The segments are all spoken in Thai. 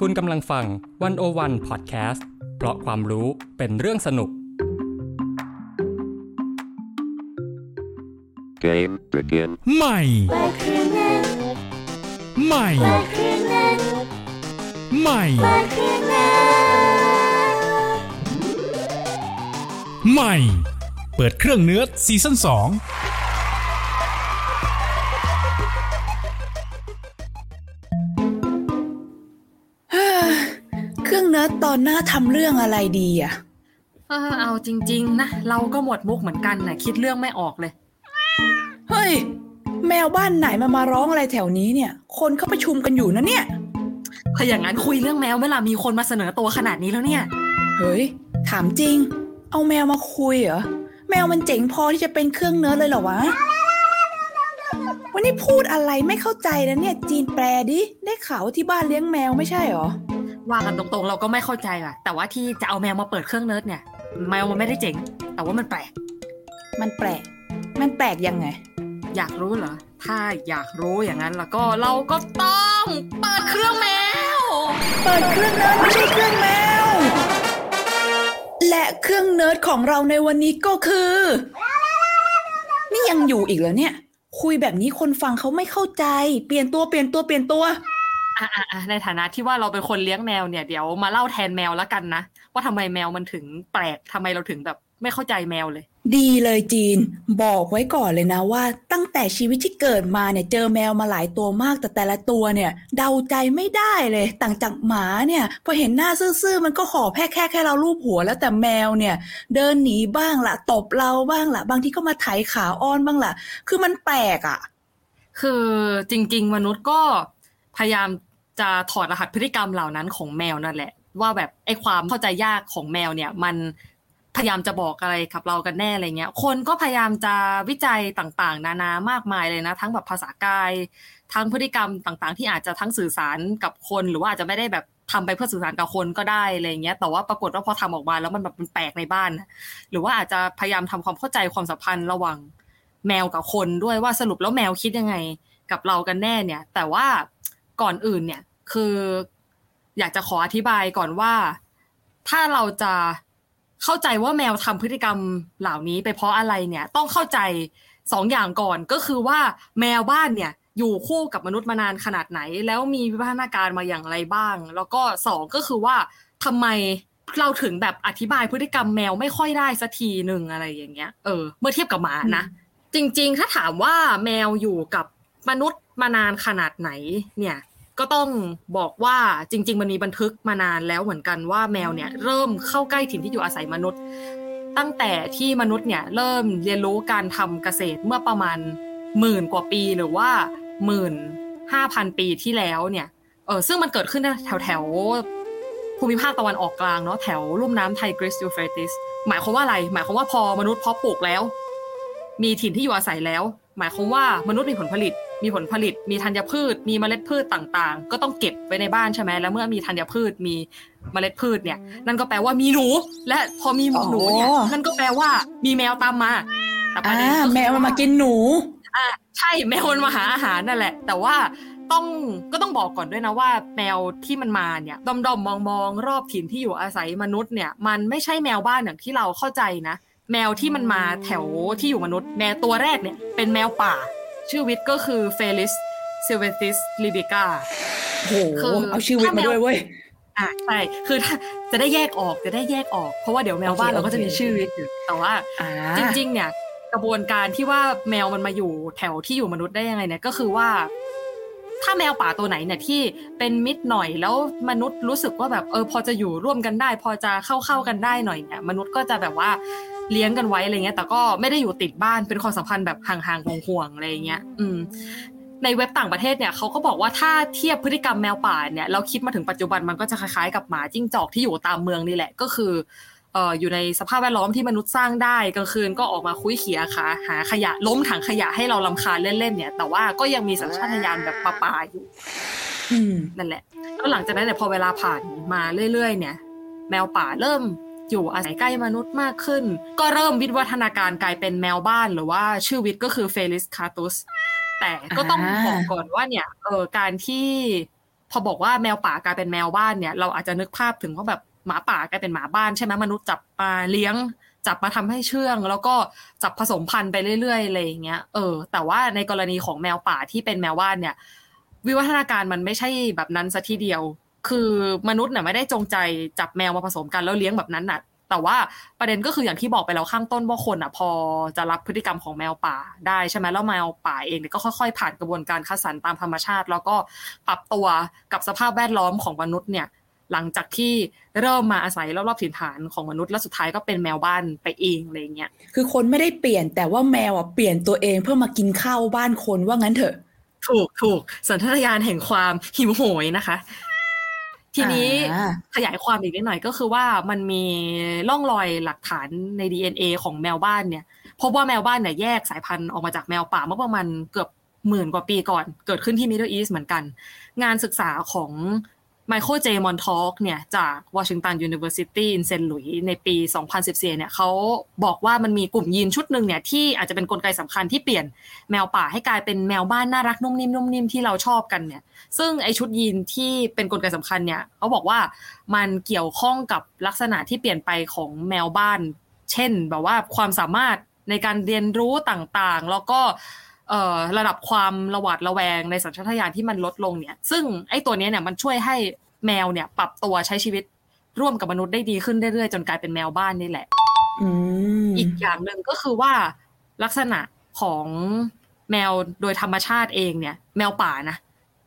คุณกำลังฟังวันโอวันพอดแคสต์เพราะความรู้เป็นเรื่องสนุก Game begin. ใหม่ ใหม่ ใหม่ ใหม่ เปิดเครื่องเนื้อซีซั่น2 องเนิร์ดตอนหน้าทำเรื่องอะไรดีอะเออเอาจริง ๆ นะ เราก็หมดมุกเหมือนกันนะคิดเรื่องไม่ออกเลย เฮ้ย แมวบ้านไหนมามาร้องอะไรแถวนี้เนี่ย คนเขาประชุมกันอยู่นะเนี่ยถ้าอย่างนั้นคุยเรื่องแมวเวลามีคนมาเสนอตัวขนาดนี้แล้วเนี่ย เฮ้ย ถามจริง เอาแมวมาคุยเหรอ แมวมันเจ๋งพอที่จะเป็นเรื่องเนิร์ดเลยเหรอวะ วันนี้พูดอะไรไม่เข้าใจนะเนี่ย จีนแปลดิ ได้ข่าวว่าที่บ้านเลี้ยงแมวไม่ใช่เหรอ ว่ากันตรงๆ เราก็ไม่เข้าใจอะแต่ว่าที่จะเอาแมวมาเปิดเรื่องเนิร์ดเนี่ย แมวมันไม่ได้เจ๋ง แต่ว่ามันแปลก มันแปลก มันแปลกยังไง อยากรู้เหรอ ถ้าอยากรู้อย่างนั้นแล้วก็เราก็ต้องเปิดเรื่องแมว เปิดเรื่องเนิร์ดไม่ใช่เรื่องแมว และเรื่องเนิร์ดของเราในวันนี้ก็คือ นี่ยังอยู่อีกเหรอเนี่ย คุยแบบนี้คนฟังเขาไม่เข้าใจ เปลี่ยนตัวเปลี่ยนตัวเปลี่ยนตัว อะอะอะในฐานะที่ว่าเราเป็นคนเลี้ยงแมวเนี่ยเดี๋ยวมาเล่าแทนแมวแล้วกันนะ ว่าทำไมแมวมันถึงแปลกทำไมเราถึงแบบไม่เข้าใจแมวเลย ดีเลยจีน บอกไว้ก่อนเลยนะว่า ตั้งแต่ชีวิตที่เกิดมาเนี่ยเจอแมวมาหลายตัวมากแต่แต่ละตัวเนี่ย เดาใจไม่ได้เลย ต่างจากหมาเนี่ย พอเห็นหน้าซื่อๆมันก็ขอแค่แค่แค่เราลูบหัว แล้วแต่แมวเนี่ย เดินหนีบ้างละตบเราบ้างละบางทีก็มาไถขาอ้อนบ้างละคือมันแปลกอะ่ะ คือจริง ๆ มนุษย์ก็พยายาม จะถอดรหัสพฤติกรรมเหล่านั้นของแมวนั่นแหละ ว่าแบบไอ้ความเข้าใจยากของแมวเนี่ย มันพยายามจะบอกอะไรกับเรากันแน่อะไรเงี้ย คนก็พยายามจะวิจัยต่างๆ นานามากมายเลยนะ ทั้งแบบภาษากาย ทั้งพฤติกรรมต่างๆ ที่อาจจะทั้งสื่อสารกับคนหรือว่าอาจจะไม่ได้แบบทำไปเพื่อสื่อสารกับคนก็ได้อะไรเงี้ย แต่ว่าปรากฏว่าพอทำออกมาแล้วมันแบบมันแปลกในบ้าน หรือว่าอาจจะพยายามทำความเข้าใจความสัมพันธ์ระหว่างแมวกับคนด้วยว่าสรุปแล้วแมวคิดยังไง กับเรากันแน่เนี่ย แต่ว่า ก่อนอื่นเนี่ย คืออยากจะขออธิบายก่อนว่า ถ้าเราจะเข้าใจว่าแมวทำพฤติกรรมเหล่านี้ไปเพราะอะไรเนี่ย ต้องเข้าใจสองอย่างก่อนก็คือว่าแมวบ้านเนี่ย อยู่คู่กับมนุษย์มานานขนาดไหน แล้วมีวิวัฒนาการมาอย่างไรบ้าง แล้วก็สองก็คือว่าทำไมเราถึงแบบอธิบายพฤติกรรมแมวไม่ค่อยได้สักทีหนึ่งอะไรอย่างเงี้ยเออเมื่อเทียบกับหมานะจริง ๆ ถ้าถามว่าแมวอยู่กับมนุษย์มานานขนาดไหน เนี่ย ก็ต้องบอกว่าจริง ๆ มันมีบันทึกมานานแล้วเหมือนกันว่าแมวเนี่ยเริ่มเข้าใกล้ถิ่นที่อยู่อาศัยมนุษย์ ตั้งแต่ที่มนุษย์เนี่ยเริ่มเรียนรู้การทำเกษตรเมื่อประมาณหมื่นกว่าปีหรือว่าหมื่นห้าพันปีที่แล้วเนี่ยเออซึ่งมันเกิดขึ้นแถวแถวๆภูมิภาคตะวันออกกลางเนาะแถวลุ่มน้ำไทกริสยูเฟรติสหมายความว่าอะไร หมายความว่าพอมนุษย์เพาะปลูกแล้ว มีถิ่นที่อยู่อาศัยแล้ว หมายความว่ามนุษย์มีผลผลิต มีผลผลิต มีธัญพืช มีเมล็ดพืชต่างๆ ก็ต้องเก็บไว้ในบ้านใช่ไหมแล้วเมื่อมีธัญพืชมีเมล็ดพืชเนี่ย นั่นก็แปลว่ามีหนู และพอมีหนูเนี่ยอ๋อนั่นก็แปลว่ามีแมวตามมาแต่ประอ่าเด็นก็คือแมวมันมากินหนูอ่าใช่แมวมันมาหาอาหารนั่นแหละ แต่ว่าต้องก็ต้องบอกก่อนด้วยนะว่า แมวที่มันมาเนี่ยด้อมด้อมมองมองๆรอบถิ่นที่อยู่อาศัยมนุษย์เนี่ย มันไม่ใช่แมวบ้านอย่างที่เราเข้าใจนะ แมวที่มันมาแถวที่อยู่มนุษย์ แมวตัวแรกเนี่ยเป็นแมวป่า ชื่อวิทย์ก็คือ Felis silvestris lybica โหคือเอาชื่อวิทย์มาด้วยเว้ยอะใช่คือถ้าจะได้แยกออกจะได้แยกออก เพราะว่าเดี๋ยวแมวบ้านโอเคเราก็จะมีโอเคชื่อวิทย์อยู่แต่ว่าอ่าจริง ๆ เนี่ยกระบวนการที่ว่าแมวมันมาอยู่แถวที่อยู่มนุษย์ได้ยังไงเนี่ยก็คือว่า ถ้าแมวป่าตัวไหนเนี่ยที่เป็นมิตรหน่อยแล้วมนุษย์รู้สึกว่าแบบเออพอจะอยู่ร่วมกันได้ พอจะเข้าเข้าๆกันได้หน่อยเนี่ยมนุษย์ก็จะแบบว่าเลี้ยงกันไว้อะไรเงี้ย แต่ก็ไม่ได้อยู่ติดบ้านเป็นความสัมพันธ์แบบห่างๆห่วงๆอะไรเงี้ย อืมในเว็บต่างประเทศเนี่ยเขาก็บอกว่าถ้าเทียบพฤติกรรมแมวป่าเนี่ยเราคิดมาถึงปัจจุบันมันก็จะคล้ายๆกับหมาจิ้งจอกที่อยู่ตามเมืองนี่แหละก็คือ อออยู่ในสภาพแวดล้อมที่มนุษย์สร้างได้กลางคืนก็ออกมาคุ้ยเขี่ยค่ะหาขยะล้มถังขยะให้เรารำคาญเล่นๆเนี่ย แต่ว่าก็ยังมีสัญชาตญาณแบบป่าๆอยู่นั่นแหละ แล้วหลังจากนั้นเนี่ยพอเวลาผ่านมาเรื่อยๆ เนี่ย แมวป่าเริ่มอยู่อาศัยใกล้มนุษย์มากขึ้น ก็เริ่มวิวัฒนาการกลายเป็นแมวบ้านหรือว่าชื่อวิทย์ก็คือ Felis catus แต่ก็ต้องบอกก่อนว่าเนี่ยเออการที่พอบอกว่าแมวป่ากลายเป็นแมวบ้านเนี่ย เราอาจจะนึกภาพถึงว่าแบบ หมาป่ากลายเป็นหมาบ้านใช่ไหมมนุษย์จับมาเลี้ยง จับมาทำให้เชื่อง แล้วก็จับผสมพันธุ์ไปเรื่อยๆอะไรอย่างเงี้ยเออ แต่ว่าในกรณีของแมวป่าที่เป็นแมวบ้านเนี่ย วิวัฒนาการมันไม่ใช่แบบนั้นซะทีเดียว คือมนุษย์เนี่ยไม่ได้จงใจจับแมวมาผสมกันแล้วเลี้ยงแบบนั้นน่ะแต่ว่าประเด็นก็คืออย่างที่บอกไปแล้วข้างต้นว่าคนอะพอจะรับพฤติกรรมของแมวป่าได้ใช่ไหมแล้วแมวป่าเองเนี่ยก็ค่อยๆ ผ่านกระบวนการคัดสรรตามธรรมชาติ แล้วก็ปรับตัวกับสภาพแวดล้อมของมนุษย์เนี่ย หลังจากที่เริ่มมาอาศัยรอบๆถิ่นฐานของมนุษย์แล้วสุดท้ายก็เป็นแมวบ้านไปเองอะไรเงี้ยคือคนไม่ได้เปลี่ยนแต่ว่าแมวอะเปลี่ยนตัวเองเพื่อมากินข้าวบ้านคนว่างั้นเถอะ ถูกถูกสัญชาตญาณแห่งความหิวโหยนะคะ ทีนี้อ่าขยายความอีกนิดหน่อยก็คือว่ามันมีร่องรอยหลักฐานใน DNA ของแมวบ้านเนี่ยพบว่าแมวบ้านเนี่ยแยกสายพันธุ์ออกมาจากแมวป่าเมื่อประมาณเกือบหมื่นกว่าปีก่อน เกิดขึ้นที่ Middle East เหมือนกัน งานศึกษาของ ไมเคิลเจมอนทอกเนี่ยจาก Washington University in St. Louis ในปี 2014 เนี่ยเขาบอกว่ามันมีกลุ่มยีนชุดหนึ่งเนี่ยที่อาจจะเป็นนกลไกสำคัญที่เปลี่ยนแมวป่าให้กลายเป็นแมวบ้านน่ารักนุ่มนิ่มนุ่มนิ่มที่เราชอบกันเนี่ย ซึ่งไอชุดยีนที่เป็นนกลไกสำคัญเนี่ยเขาบอกว่ามันเกี่ยวข้องกับลักษณะที่เปลี่ยนไปของแมวบ้าน เช่นแบบว่าความสามารถในการเรียนรู้ต่างๆ แล้วก็ ระดับความระหวาดระแวงในสัญชาตญาณที่มันลดลงเนี่ย ซึ่งไอ้ตัวเนี้ยเนี่ยมันช่วยให้แมวเนี่ย ปรับตัวใช้ชีวิตร่วมกับมนุษย์ได้ดีขึ้นเรื่อยๆจนกลายเป็นแมวบ้านนี่แหละอืมอีกอย่างหนึ่งก็คือว่าลักษณะของแมวโดยธรรมชาติเองเนี่ย แมวป่านะ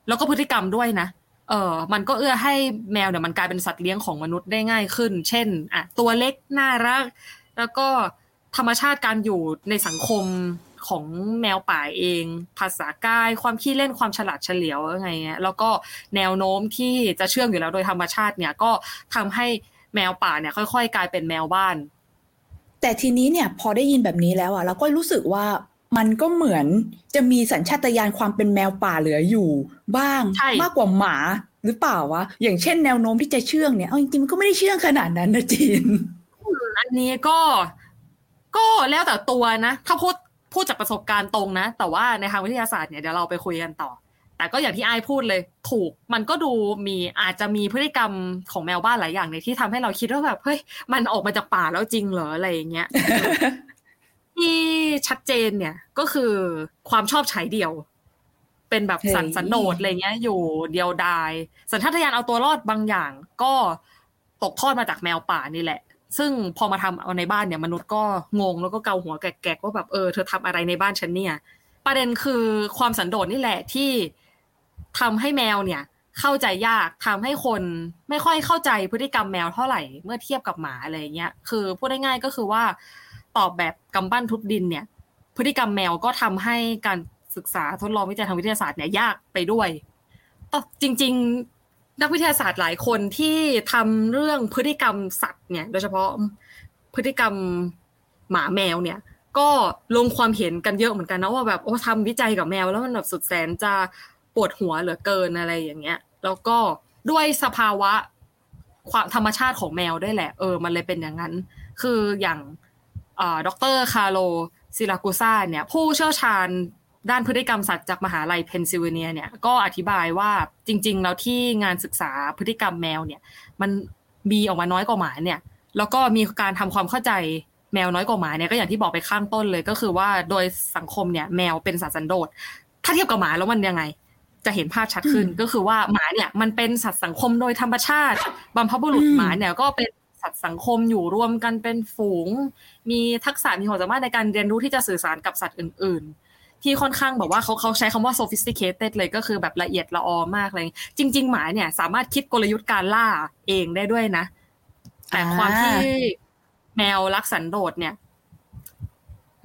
แล้วก็พฤติกรรมด้วยนะเออมันก็เอื้อให้แมวเนี่ยมันกลายเป็นสัตว์เลี้ยงของมนุษย์ได้ง่ายขึ้น เช่นอะตัวเล็กน่ารัก แล้วก็ธรรมชาติการอยู่ในสังคม ของแมวป่าเอง ภาษากายความขี้เล่นความฉลาดเฉลียวอะไรเงี้ยแล้วก็แนวโน้มที่จะเชื่องอยู่แล้วโดยธรรมชาติเนี่ยก็ทำให้แมวป่าเนี่ยค่อย ๆ กลายเป็นแมวบ้าน แต่ทีนี้เนี่ยพอได้ยินแบบนี้แล้วอะเราก็รู้สึกว่ามันก็เหมือนจะมีสัญชาตญาณความเป็นแมวป่าเหลืออยู่บ้างใช่มากกว่าหมาหรือเปล่าวะอย่างเช่นแนวโน้มที่จะเชื่องเนี่ยเอาจริงๆมันก็ไม่ได้เชื่องขนาดนั้นนะจีนอันนี้ก็ก็แล้วแต่ตัวนะ ถ้าพูด พูดจากประสบการณ์ตรงนะ แต่ว่าในทางวิทยาศาสตร์เนี่ยเดี๋ยวเราไปคุยกันต่อ แต่ก็อย่างที่ไอ้ายพูดเลย ถูกมันก็ดูมีอาจจะมีพฤติกรรมของแมวบ้านหลายอย่างในที่ทำให้เราคิดว่าแบบเฮ้ยมันออกมาจากป่าแล้วจริงเหรออะไรอย่างเงี้ยที่ชัดเจนเนี่ยก็คือความชอบใช้เดี่ยว เป็นแบบสันเฮ้ยสันโดษอะไรเงี้ย อยู่เดียวดาย สัญชาตญาณเอาตัวรอดบางอย่าง ก็ตกทอดมาจากแมวป่านี่แหละ ซึ่งพอมาทำเอาในบ้านเนี่ยมนุษย์ก็งงแล้วก็เกาหัวแกกๆว่าแบบเออเธอทำอะไรในบ้านฉันเนี่ย ประเด็นคือความสันโดษนี่แหละที่ทำให้แมวเนี่ย เข้าใจยากทำให้คนไม่ค่อยเข้าใจพฤติกรรมแมวเท่าไหร่เมื่อเทียบกับหมาอะไรเงี้ยคือพูดได้ง่ายก็คือว่าตอบแบบกำปั้นทุบดินเนี่ย พฤติกรรมแมวก็ทำให้การศึกษาทดลองวิจัยทางวิทยาศาสตร์เนี่ยยากไปด้วยต่จริง ๆ นักวิทยาศาสตร์หลายคนที่ทำเรื่องพฤติกรรมสัตว์เนี่ย โดยเฉพาะพฤติกรรมหมาแมวเนี่ย ก็ลงความเห็นกันเยอะเหมือนกันนะว่าแบบโอ้ทำวิจัยกับแมว แล้วมันแบบสุดแสนจะปวดหัวเหลือเกินอะไรอย่างเงี้ย แล้วก็ด้วยสภาวะความธรรมชาติของแมวด้วยแหละ เออ มันเลยเป็นอย่างนั้น คืออย่างดร.คาร์โลซิรากูซ่าเนี่ย ผู้เชี่ยวชาญ ด้านพฤติกรรมสัตว์จากมหาลัยเพนซิลเวเนียเนี่ยก็อธิบายว่าจริง ๆ แล้วที่งานศึกษาพฤติกรรมแมวเนี่ย มันมีออกมาน้อยกว่าหมาเนี่ย แล้วก็มีการทำความเข้าใจแมวน้อยกว่าหมาเนี่ยก็อย่างที่บอกไปข้างต้นเลยก็คือว่าโดยสังคมเนี่ยแมวเป็นสัตว์สันโดษถ้าเทียบกับหมาแล้วมันยังไง จะเห็นภาพชัดขึ้นอืมก็คือว่าหมาเนี่ยมันเป็นสัตว์สังคมโดยธรรมชาติบัมพบุรุษอืมหมาเนี่ยก็เป็นสัตว์สังคมอยู่รวมกันเป็นฝูง มีทักษะมีความสามารถในการเรียนรู้ที่จะสื่อสารกับสัตว์อื่น ๆ ที่ค่อนข้างแบบว่าเขาเขาใช้คำว่า sophisticated เลยก็คือแบบละเอียดละออมากเลย จริง ๆ หมาเนี่ยสามารถคิดกลยุทธ์การล่าเองได้ด้วยนะ แต่ความที่แมวรักสันโดษเนี่ย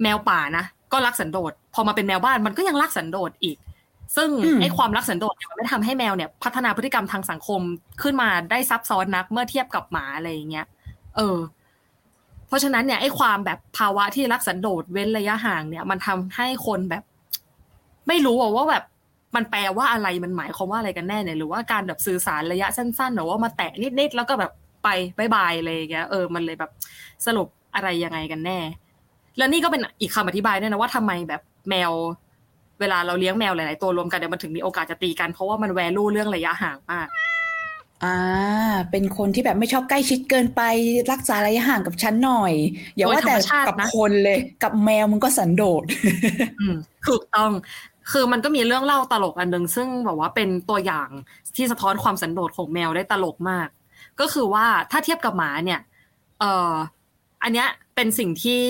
แมวป่านะก็รักสันโดษพอมาเป็นแมวบ้านมันก็ยังรักสันโดษอีก ซึ่งอืมไอ้ความรักสันโดษเนี่ยมันไม่ทำให้แมวเนี่ย พัฒนาพฤติกรรมทางสังคมขึ้นมาได้ซับซ้อนนักเมื่อเทียบกับหมาอะไรอย่างเงี้ยเออ เพราะฉะนั้นเนี่ยไอ้ความแบบภาวะที่รักสันโดษเว้นระยะห่างเนี่ย มันทำให้คนแบบ ไม่รู้ว่าแบบมันแปลว่าอะไรมันหมายความว่าอะไรกันแน่เนี่ยหรือว่าการแบบสื่อสารระยะสั้นๆหรือว่ามาแตะนิดๆแล้วก็แบบไปบายบายอะไรอย่างเงี้ยเออมันเลยแบบสรุปอะไรยังไงกันแน่ แล้วนี่ก็เป็นอีกคำอธิบายด้วยนะว่าทำไมแบบแมว เวลาเราเลี้ยงแมวหลายๆตัวรวมกันเดี๋ยวมันถึงมีโอกาสจะตีกันเพราะว่ามันแวลูเรื่องระยะห่างมาก อ่าเป็นคนที่แบบไม่ชอบใกล้ชิดเกินไป รักษาระยะห่างกับฉันหน่อย อย่าว่าแต่กับคนเลย กับแมวมันก็สันโดษ อืมถูกต้อง คือมันก็มีเรื่องเล่าตลกอันหนึ่งซึ่งแบบว่าเป็นตัวอย่างที่สะท้อนความสันโดษของแมวได้ตลกมาก ก็คือว่าถ้าเทียบกับหมาเนี่ย เอ่อ อันเนี้ยเป็นสิ่งที่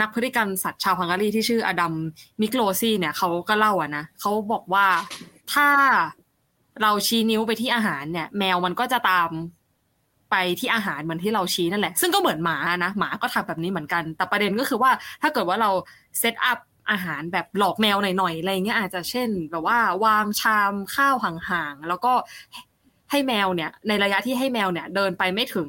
นักพฤติกรรมสัตว์ชาวฮังการีที่ชื่ออดัมมิกโลซีเนี่ยเขาก็เล่าอะนะเขาบอกว่าถ้า เราชี้นิ้วไปที่อาหารเนี่ย แมวมันก็จะตามไปที่อาหารเหมือนที่เราชี้นั่นแหละ ซึ่งก็เหมือนหมานะ หมาก็ทำแบบนี้เหมือนกัน แต่ประเด็นก็คือว่าถ้าเกิดว่าเรา set up อาหารแบบหลอกแมวหน่อยๆอะไรเงี้ยอาจจะเช่นแบบว่าวางชามข้าวห่างๆแล้วก็ให้แมวเนี่ย ในระยะที่ให้แมวเนี่ย เดินไปไม่ถึง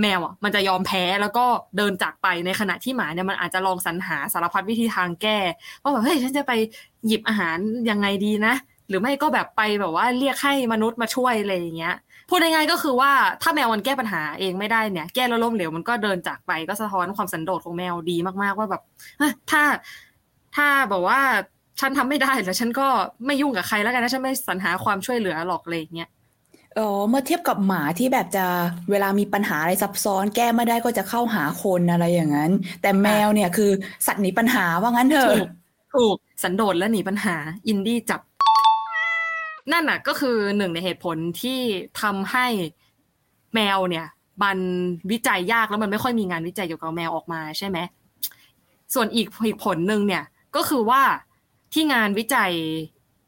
แมวอะมันจะยอมแพ้แล้วก็เดินจากไปในขณะที่หมาเนี่ยมันอาจจะลองสรรหาสารพัดวิธีทางแก้ว่าแบบเฮ้ยฉันจะไปหยิบอาหารยังไงดีนะ รือไม่ก็แบบไปแบบว่าเรียกให้มนุษย์มาช่วยอะไรอย่างเงี้ยพูดง่ายๆก็คือว่าถ้าแมวมันแก้ปัญหาเองไม่ได้เนี่ย แก้แล้วล้มเหลวมันก็เดินจากไปก็สะท้อนความสันโดษของแมวดีมากๆว่าแบบถ้าถ้าแบบว่าฉันทำไม่ได้แล้วฉันก็ไม่ยุ่งกับใครแล้วกันนะฉันไม่สรรหาความช่วยเหลือหรอกเลยเงี้ยอ๋อเมื่อเทียบกับหมาที่แบบจะเวลามีปัญหาอะไรซับซ้อน แก้ไม่ได้ก็จะเข้าหาคนอะไรอย่างนั้น แต่แมวเนี่ยคือสัตว์หนีปัญหาว่างั้นเถอะถูกสันโดษและหนีปัญหา อินดี้จับ นั่นน่ะ ก็คือหนึ่งในเหตุผลที่ทำให้แมวเนี่ย มันวิจัยยากแล้วมันไม่ค่อยมีงานวิจัยเกี่ยวกับแมวออกมาใช่ไหมส่วนอีกเหตุผลหนึ่งเนี่ยก็คือว่าที่งานวิจัย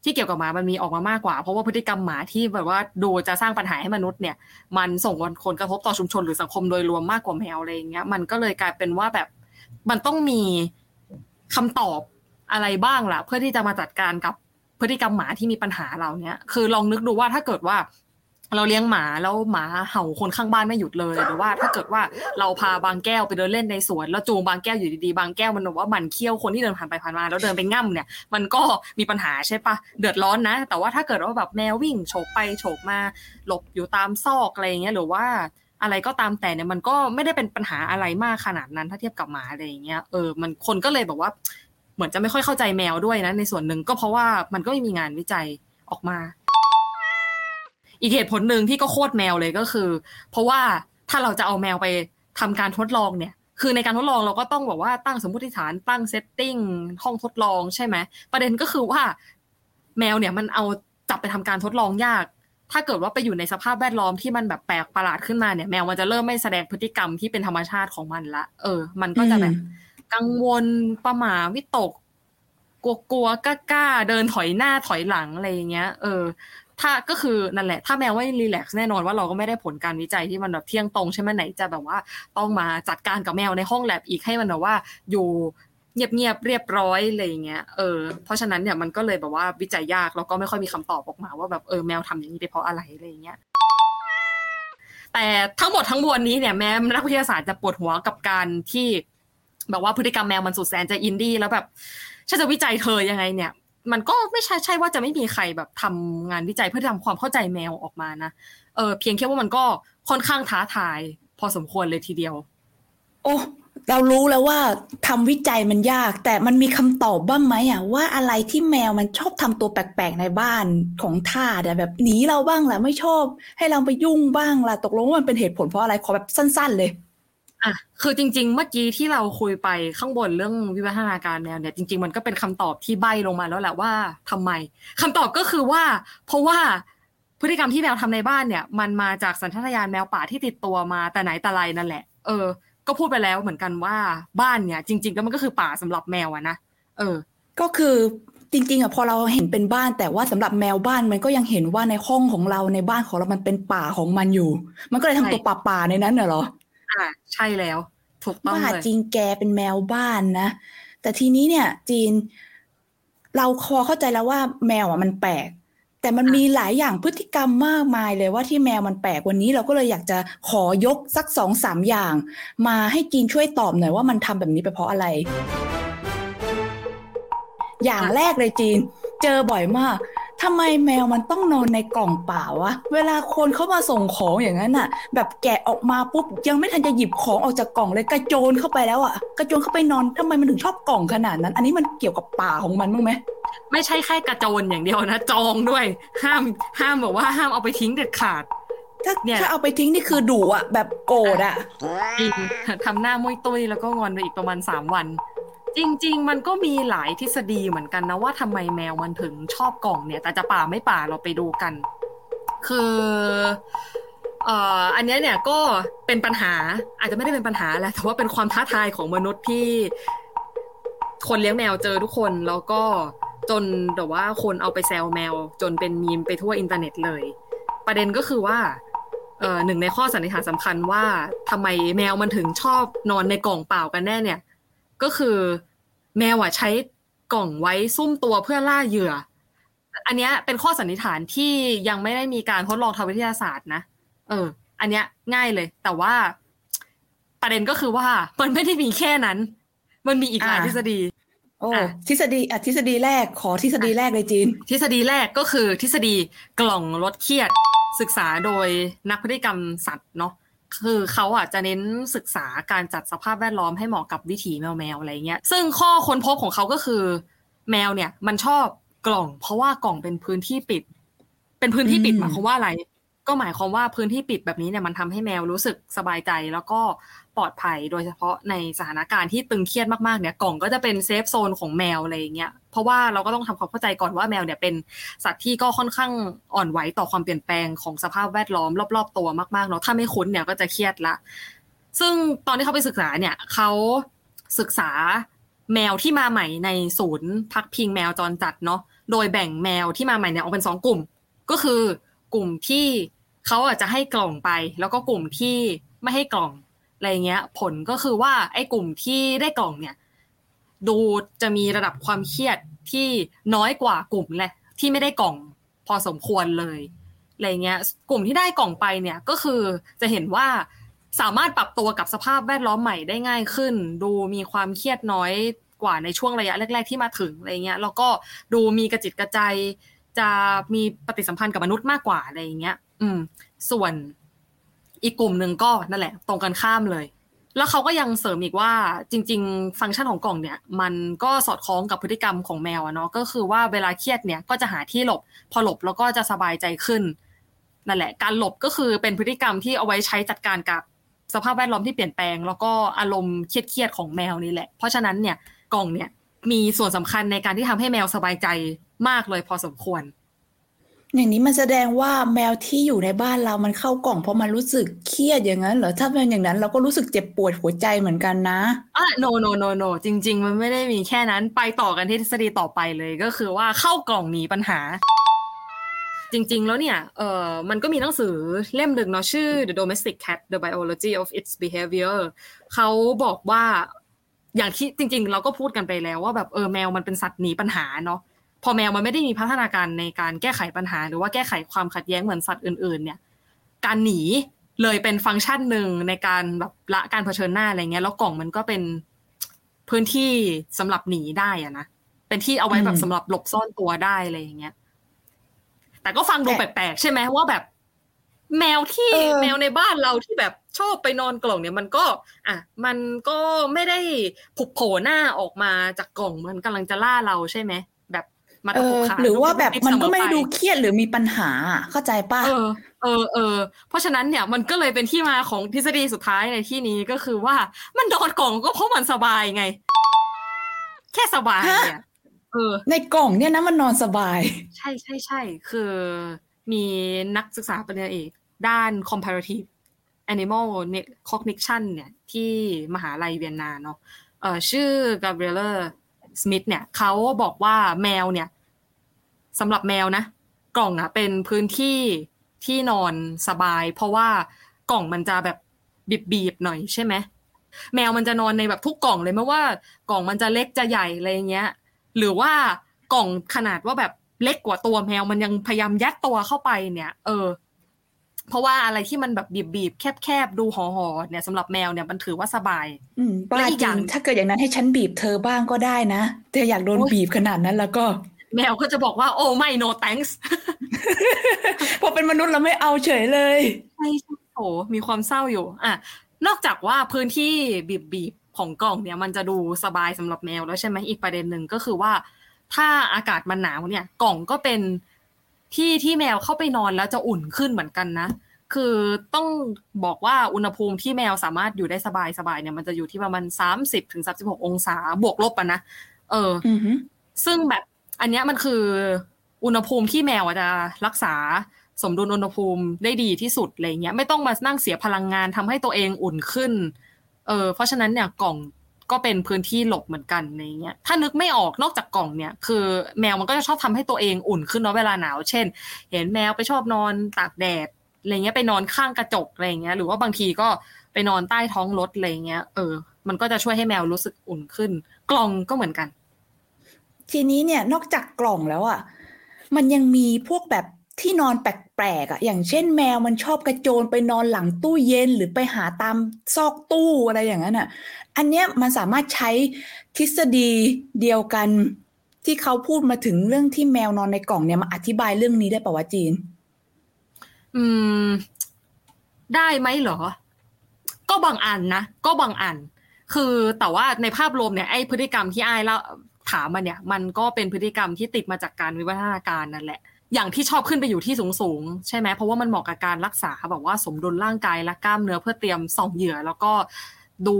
ที่เกี่ยวกับหมามันมีออกมามากกว่า เพราะว่าพฤติกรรมหมาที่แบบว่าดูจะสร้างปัญหาให้มนุษย์เนี่ย มันส่งผลกระทบต่อชุมชนหรือสังคมโดยรวมมากกว่าแมวอะไรอย่างเงี้ย มันก็เลยกลายเป็นว่าแบบมันต้องมีคำตอบอะไรบ้างล่ะ เพื่อที่จะมาจัดการกับ พฤติกรรมหมาที่มีปัญหาเราเนี้ยคือลองนึกดูว่าถ้าเกิดว่าเราเลี้ยงหมาแล้วหมาเห่าคนข้างบ้านไม่หยุดเลยหรือว่าถ้าเกิดว่าเราพาบางแก้วไปเดินเล่นในสวนแล้วจูงบางแก้วอยู่ดีๆบางแก้วมันบอกว่ามันเคี้ยวคนที่เดินผ่านไปผ่านมาแล้วเดินไปง่ำเนี่ย มันก็มีปัญหาใช่ปะเดือดร้อนนะ แต่ว่าถ้าเกิดว่าแบบแมววิ่งโฉบไปโฉบมาหลบอยู่ตามซอกอะไรเงี้ยหรือว่าอะไรก็ตามแต่เนี่ยมันก็ไม่ได้เป็นปัญหาอะไรมากขนาดนั้นถ้าเทียบกับหมาอะไรเงี้ยเออมันคนก็เลยบอกว่า เหมือนจะไม่ค่อยเข้าใจแมวด้วยนะในส่วนหนึ่งก็เพราะว่ามันก็ไม่มีงานวิจัยออกมา อีกเหตุผลหนึ่งที่ก็โคตรแมวเลยก็คือ เพราะว่าถ้าเราจะเอาแมวไปทำการทดลองเนี่ย คือในการทดลองเราก็ต้องบอกว่าตั้งสมมติฐานตั้งเซตติ้งห้องทดลองใช่ไหมประเด็นก็คือว่า แมวเนี่ยมันเอาจับไปทำการทดลองยาก ถ้าเกิดว่าไปอยู่ในสภาพแวดล้อมที่มันแบบแปลกประหลาดขึ้นมาเนี่ย แมวมันจะเริ่มไม่แสดงพฤติกรรมที่เป็นธรรมชาติของมันละ เออ มันก็จะแบบ กังวลประหม่าวิตก กลัวกลัวกล้าเดินถอยหน้าถอยหลังอะไรอย่างเงี้ย เออ ถ้าก็คือนั่นแหละ ถ้าแมวไม่รีแลกซ์แน่นอนว่าเราก็ไม่ได้ผลการวิจัยที่มันแบบเที่ยงตรงใช่ไหมไหนจะแบบว่าต้องมาจัดการกับแมวในห้องแลบอีกให้มันแบบว่าอยู่เงียบๆเรียบร้อยอะไรอย่างเงี้ย เออ เพราะฉะนั้นเนี่ยมันก็เลยแบบว่าวิจัยยากแล้วก็ไม่ค่อยมีคำตอบออกมาว่าแบบเออแมวทำอย่างนี้ไปเพราะอะไรอะไรอย่างเงี้ย แต่ทั้งหมดทั้งมวลนี้เนี่ยแม้นักวิทยาศาสตร์จะปวดหัวกับการที่ แบบว่าพฤติกรรมแมวมันสุดแสนจะอินดี้แล้วแบบฉันจะวิจัยเธอยังไงเนี่ย มันก็ไม่ใช่ใช่ว่าจะไม่มีใครแบบทำงานวิจัยเพื่อทำความเข้าใจแมวออกมานะเออเพียงแค่ว่ามันก็ค่อนข้างท้าทาย พอสมควรเลยทีเดียว โอ้เรารู้แล้วว่าทำวิจัยมันยาก แต่มันมีคำตอบบ้างไหมอะว่าอะไรที่แมวมันชอบทำตัวแปลกๆในบ้านของท่าแต่แบบหนีเราบ้างแหละไม่ชอบ ให้เราไปยุ่งบ้างล่ะตกลงว่ามันเป็นเหตุผลเพราะอะไรขอแบบสั้น ๆ เลย อะคือจริง ๆ เมื่อกี้ที่เราคุยไปข้างบนเรื่องวิวัฒนาการแมวเนี่ยจริง ๆ มันก็เป็นคำตอบที่ใบ้ลงมาแล้วแหละว่าทำไมคำตอบก็คือว่า เพราะว่าพฤติกรรมที่แมวทำในบ้านเนี่ย มันมาจากสัญชาตญาณแมวป่าที่ติดตัวมาแต่ไหนแต่ไรนั่นแหละ เออ ก็พูดไปแล้วเหมือนกันว่าบ้านเนี่ย จริง ๆ แล้วมันก็คือป่าสำหรับแมวอะนะเออ ก็คือจริงๆอะพอเราเห็นเป็นบ้านแต่ว่าสำหรับแมวบ้านมันก็ยังเห็นว่าในห้องของเราในบ้านของเรามันเป็นป่าของมันอยู่ มันก็เลยทำตัวป่าๆในนั้นเหรอ อ่าใช่แล้ว ถูกต้องเลยจริงแกเป็นแมวบ้านนะ แต่ทีนี้เนี่ย จีน เราคอเข้าใจแล้วว่าแมวอะมันแปลก แต่มันมีหลายอย่างพฤติกรรมมากมายเลยว่าที่แมวมันแปลกวันนี้เราก็เลยอยากจะขอยกสักสองสามอย่าง มาให้จีนช่วยตอบหน่อยว่ามันทำแบบนี้ไปเพราะอะไร อย่างแรกเลยจีน เจอบ่อยมาก ทำไมแมวมันต้องนอนในกล่องเปล่าวะ เวลาคนเขามาส่งของอย่างนั้นอะ แบบแกะออกมาปุ๊บยังไม่ทันจะหยิบของออกจากกล่องเลยกระโจนเข้าไปแล้วอะ กระโจนเข้าไปนอนทำไมมันถึงชอบกล่องขนาดนั้น อันนี้มันเกี่ยวกับป่าของมันบ้างไหมไม่ใช่แค่กระโจนอย่างเดียวนะ จองด้วย ห้ามห้ามบอกว่าห้ามเอาไปทิ้งเด็ดขาดถ้าเนี่ยถ้าเอาไปทิ้งนี่คือดุอะ แบบโกรธอะจริงทำหน้ามุ้ยตุ้ยแล้วก็งอนไปอีกประมาณสามวัน จริง ๆ มันก็มีหลายทฤษฎีเหมือนกันนะว่าทำไมแมวมันถึงชอบกล่องเนี่ย แต่จะป่าไม่ป่าเราไปดูกัน คืออันนี้เนี่ยก็เป็นปัญหาอาจจะไม่ได้เป็นปัญหาแหละแต่ว่าเป็นความท้าทายของมนุษย์ที่คนเลี้ยงแมวเจอทุกคนแล้วก็จนแต่ว่าคนเอาไปแซวแมว จนเป็นมีมไปทั่วอินเทอร์เน็ตเลย ประเด็นก็คือว่าหนึ่งในข้อสันนิษฐานสำคัญว่าทำไมแมวมันถึงชอบนอนในกล่องเปล่ากันแน่เนี่ย ก็คือแมวอะใช้กล่องไว้ซุ่มตัวเพื่อล่าเหยื่อ อันเนี้ยเป็นข้อสันนิษฐานที่ยังไม่ได้มีการทดลองทางวิทยาศาสตร์นะ เออ อันเนี้ยง่ายเลย แต่ว่าประเด็นก็คือว่ามันไม่ได้มีแค่นั้น มันมีอีกหลายอ่าทฤษฎี โอ้อะทฤษฎีอะทฤษฎีแรกขอทฤษฎีแรกเลยจีน ทฤษฎีแรกก็คือทฤษฎีกล่องลดเครียดศึกษาโดยนักพฤติกรรมสัตว์เนาะ คือเขาอะจะเน้นศึกษาการจัดสภาพแวดล้อมให้เหมาะกับวิถีแมวแมวอะไรเงี้ย ซึ่งข้อค้นพบของเขาก็คือ แมวเนี่ย มันชอบกล่อง เพราะว่ากล่องเป็นพื้นที่ปิด เป็นพื้นที่ปิดหมายความว่าอะไร ก็หมายความว่าพื้นที่ปิดแบบนี้เนี่ยมันทำให้แมวรู้สึกสบายใจ แล้วก็ ปลอดภัย โดยเฉพาะในสถานการณ์ที่ตึงเครียดมากๆเนี่ยกล่องก็จะเป็นเซฟโซนของแมวอะไรอย่างเงี้ยเพราะว่าเราก็ต้องทำความเข้าใจก่อนว่าแมวเนี่ยเป็นสัตว์ที่ก็ค่อนข้างอ่อนไหวต่อความเปลี่ยนแปลงของสภาพแวดล้อมรอบๆตัวมากๆเนาะถ้าไม่คุ้นเนี่ยก็จะเครียดละ ซึ่งตอนที่เขาไปศึกษาเนี่ยเขาศึกษาแมวที่มาใหม่ในศูนย์พักพิงแมวจรจัดเนาะโดยแบ่งแมวที่มาใหม่เนี่ยออกเป็นสองกลุ่ม ก็คือกลุ่มที่เขาอาจจะให้กล่องไป แล้วก็กลุ่มที่ไม่ให้กล่อง อะไรเงี้ย ผลก็คือว่าไอ้กลุ่มที่ได้กล่องเนี่ย ดูจะมีระดับความเครียดที่น้อยกว่ากลุ่มแหละที่ไม่ได้กล่องพอสมควรเลยอะไรเงี้ย กลุ่มที่ได้กล่องไปเนี่ยก็คือจะเห็นว่าสามารถปรับตัวกับสภาพแวดล้อมใหม่ได้ง่ายขึ้น ดูมีความเครียดน้อยกว่าในช่วงระยะแรก ๆ ที่มาถึงอะไรเงี้ยแล้วก็ดูมีกระจิตกระใจ จะมีปฏิสัมพันธ์กับมนุษย์มากกว่าอะไรเงี้ย อืม ส่วน อีกกลุ่มหนึ่งก็นั่นแหละ ตรงกันข้ามเลย แล้วเขาก็ยังเสริมอีกว่าจริง ๆ ฟังก์ชันของกล่องเนี่ย มันก็สอดคล้องกับพฤติกรรมของแมวอะเนาะก็คือว่าเวลาเครียดเนี่ยก็จะหาที่หลบ พอหลบแล้วก็จะสบายใจขึ้นนั่นแหละ การหลบก็คือเป็นพฤติกรรมที่เอาไว้ใช้จัดการกับสภาพแวดล้อมที่เปลี่ยนแปลง แล้วก็อารมณ์เครียดๆของแมวนี่แหละ เพราะฉะนั้นเนี่ยกล่องเนี่ยมีส่วนสำคัญในการที่ทำให้แมวสบายใจมากเลยพอสมควร อย่างนี้มันแสดงว่าแมวที่อยู่ในบ้านเรามันเข้ากล่องเพราะมันรู้สึกเครียดอย่างนั้นเหรอ ถ้าเป็นอย่างนั้นเราก็รู้สึกเจ็บปวดหัวใจเหมือนกันนะอะ no no no no จริง ๆ มันไม่ได้มีแค่นั้นไปต่อกันที่ทฤษฎีต่อไปเลยก็คือว่าเข้ากล่องหนีปัญหา จริง ๆ แล้วเนี่ย เออมันก็มีหนังสือเล่มหนึ่งเนาะชื่อ The Domestic Cat: The Biology of Its Behavior เขาบอกว่าอย่างที่จริง ๆ เราก็พูดกันไปแล้วว่าแบบเออแมวมันเป็นสัตว์หนีปัญหาเนาะ พอแมวมันไม่ได้มีพัฒนาการในการแก้ไขปัญหา หรือว่าแก้ไขความขัดแย้งเหมือนสัตว์อื่น ๆ เนี่ย การหนีเลยเป็นฟังก์ชันหนึ่งในการแบบละการเผชิญหน้าอะไรเงี้ย แล้วกล่องมันก็เป็นพื้นที่สำหรับหนีได้อะนะเป็นที่เอาไว้แบบอืมสำหรับหลบซ่อนตัวได้อะไรอย่างเงี้ย แต่ก็ฟังดูแต่แปลกๆใช่ไหมว่าแบบ แมวที่เออแมวในบ้านเราที่แบบชอบไปนอนกล่องเนี่ยมันก็ อะ มันก็ไม่ได้ผุบโผล่หน้าออกมาจากกล่องมันกำลังจะล่าเราใช่ไหมแบบ มาเอตะปุกอขาหรือว่าแบบดูมันก็ไม่เสได้อปดูเครียดหรือมีปัญหาเข้าใจป่ะเออเออเออเพราะฉะนั้นเนี่ยมันก็เลยเป็นที่มาของทฤษฎีสุดท้ายในที่นี้ก็คือว่ามันนอนกล่องก็เพราะมันสบายไง แค่สบายเนี่ยเออ ในกล่องเนี่ยนะมันนอนสบาย ใช่ใช่ใช่คือมีนักศึกษาปริญญาเอกด้าน comparative animal cognition เนี่ย ที่มหาลัยเวียนนาเนาะเอ่อชื่อ Gabriela Smith เนี่ยเขาบอกว่าแมวเนี่ย สำหรับแมวนะ กล่องอะเป็นพื้นที่ที่นอนสบาย เพราะว่ากล่องมันจะแบบบีบๆหน่อยใช่ไหมแมวมันจะนอนในแบบทุกกล่องเลยไม่ว่ากล่องมันจะเล็กจะใหญ่อะไรอย่างเงี้ย หรือว่ากล่องขนาดว่าแบบเล็กกว่าตัวแมวมันยังพยายามยัดตัวเข้าไปเนี่ย เออ เพราะว่าอะไรที่มันแบบบีบๆแคบๆดูห่อๆเนี่ยสำหรับแมวเนี่ยมันถือว่าสบาย อืมบ้าและอีกจอริย่างงถ้าเกิดอย่างนั้นให้ฉันบีบเธอบ้างก็ได้นะเธออยากโดนโอ๊ยบีบขนาดนั้นแล้วก็ แมวก็จะบอกว่า โอ้ไม่ no thanks พอเป็นมนุษย์เราไม่เอาเฉยเลยใช่ใช่โหมีความเศร้าอยู่อะนอกจากว่าพื้นที่บีบๆของกล่องเนี่ย มันจะดูสบายสำหรับแมวแล้วใช่ไหมอีกประเด็นหนึ่งก็คือว่า ถ้าอากาศมันหนาวเนี่ย กล่องก็เป็นที่ที่แมวเข้าไปนอนแล้วจะอุ่นขึ้นเหมือนกันนะคือต้องบอกว่าอุณหภูมิที่แมวสามารถอยู่ได้สบายสบายเนี่ยมันจะอยู่ที่ประมาณสามสิบถึงสามสิบหกองศาบวกลบอะนะเอออือหือซึ่งแบบ อันนี้มันคืออุณหภูมิที่แมวจะรักษาสมดุลอุณหภูมิได้ดีที่สุดอะไรเงี้ยไม่ต้องมานั่งเสียพลังงานทำให้ตัวเองอุ่นขึ้น เออเพราะฉะนั้นเนี่ยกล่องก็เป็นพื้นที่หลบเหมือนกันในเงี้ยถ้านึกไม่ออกนอกจากกล่องเนี่ย คือแมวมันก็จะชอบทำให้ตัวเองอุ่นขึ้นเนาะเวลาหนาว เช่น เห็นแมวไปชอบนอนตากแดดอะไรเงี้ยไปนอนข้างกระจกอะไรเงี้ยหรือว่าบางทีก็ไปนอนใต้ท้องรถอะไรเงี้ยเออ มันก็จะช่วยให้แมวรู้สึกอุ่นขึ้น กล่องก็เหมือนกัน ทีนี้เนี่ยนอกจากกล่องแล้วอะมันยังมีพวกแบบที่นอนแปลกๆอะ อย่างเช่นแมวมันชอบกระโจนไปนอนหลังตู้เย็นหรือไปหาตามซอกตู้อะไรอย่างนั้นอะ อันเนี้ยมันสามารถใช้ทฤษฎีเดียวกันที่เขาพูดมาถึงเรื่องที่แมวนอนในกล่องเนี่ยมาอธิบายเรื่องนี้ได้ป่าวะจีน อืม ได้ไหมเหรอ ก็บางอันนะ ก็บางอัน คือแต่ว่าในภาพรวมเนี่ยไอ้พฤติกรรมที่ไอ้แล้ว ถามมาเนี่ย มันก็เป็นพฤติกรรมที่ติดมาจากการวิวัฒนาการนั่นแหละ อย่างที่ชอบขึ้นไปอยู่ที่สูงสูงๆใช่ไหมเพราะว่ามันเหมาะกับการรักษาแบบว่าสมดุลร่างกายและกล้ามเนื้อเพื่อเตรียมส่องเหยื่อ แล้วก็ดู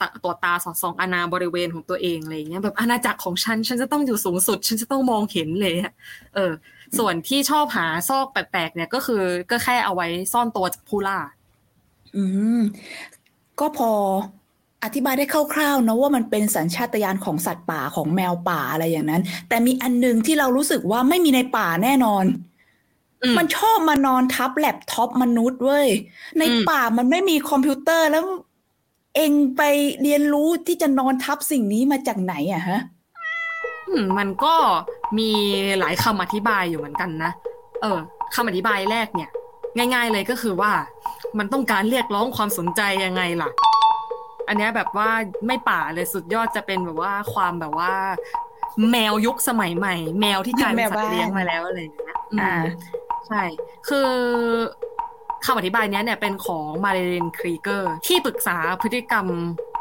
ต,ตัวตาสอดส่องอาณาบริเวณของตัวเองอะไรเงี้ยแบบอาณาจักรของฉัน ฉันจะต้องอยู่สูงสุด ฉันจะต้องมองเห็นเลยเออ ส่วนที่ชอบหาซอกแปลกๆเนี่ยก็คือก็แค่เอาไว้ซ่อนตัวจากผู้ล่า อืมก็พอ อธิบายได้คร่าวๆนะว่ามันเป็นสัญชาตญาณของสัตว์ป่าของแมวป่าอะไรอย่างนั้น แต่มีอันหนึงที่เรารู้สึกว่าไม่มีในป่าแน่นอนอืมมันชอบมานอนทับแล็ปท็อปมนุษย์เว้ย ในอืมป่ามันไม่มีคอมพิวเตอร์แล้ว เองไปเรียนรู้ที่จะนอนทับสิ่งนี้มาจากไหนอะฮะอืมมันก็มีหลายคำอธิบายอยู่เหมือนกันนะ เออคำอธิบายแรกเนี่ย ง่าย ๆ เลยก็คือว่า มันต้องการเรียกร้องความสนใจยังไงล่ะ อันเนี้ยแบบว่าไม่ป่าเลยสุดยอดจะเป็นแบบว่าความแบบว่า แมวยุคสมัยใหม่ แมวที่กลายเป็นสัตว์เลี้ยงมาแล้วอะไรอย่างเงี้ยอืมอ่าใช่ คือคำอธิบายเนี้ยเนี่ยเป็นของมาเรลินครีเกอร์ ที่ปรึกษาพฤติกรรม